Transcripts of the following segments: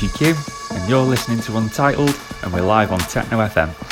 Richie Q, and you're listening to Untitled, and we're live on Techno FM.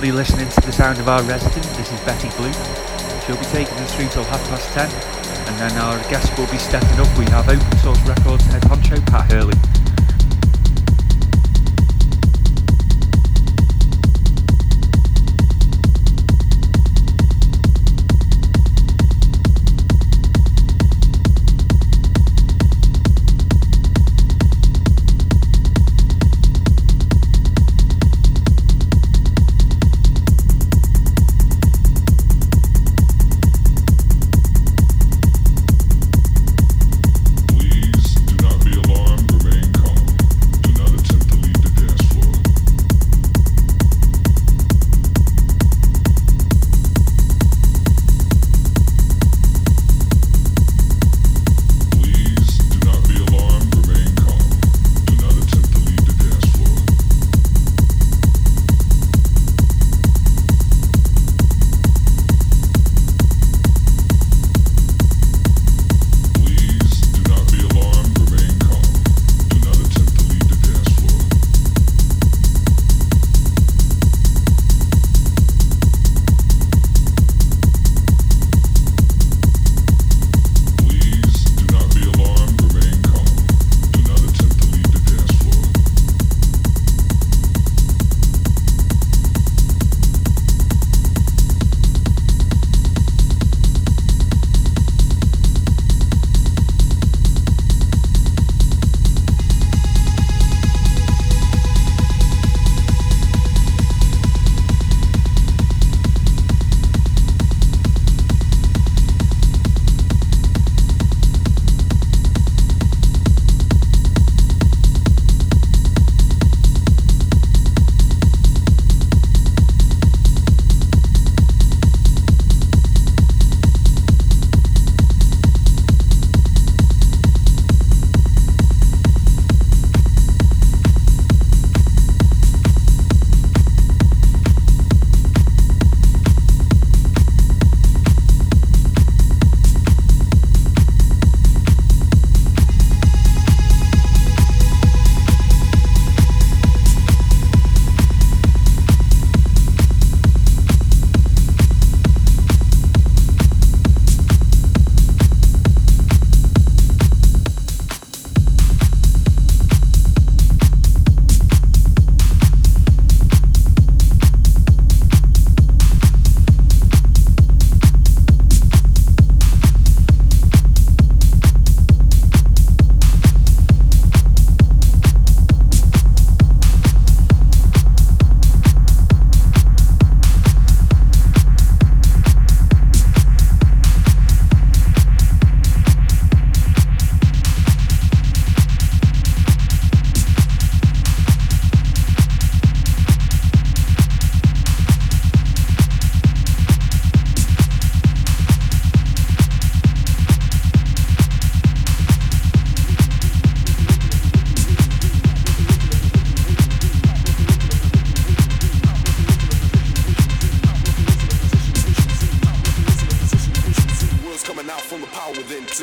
Currently listening to the sound of our resident. This is Betty Bloop. She'll be taking us through till half past ten, and then our guest will be stepping up. We have Open Source Records head honcho Pat Hurley.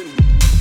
you.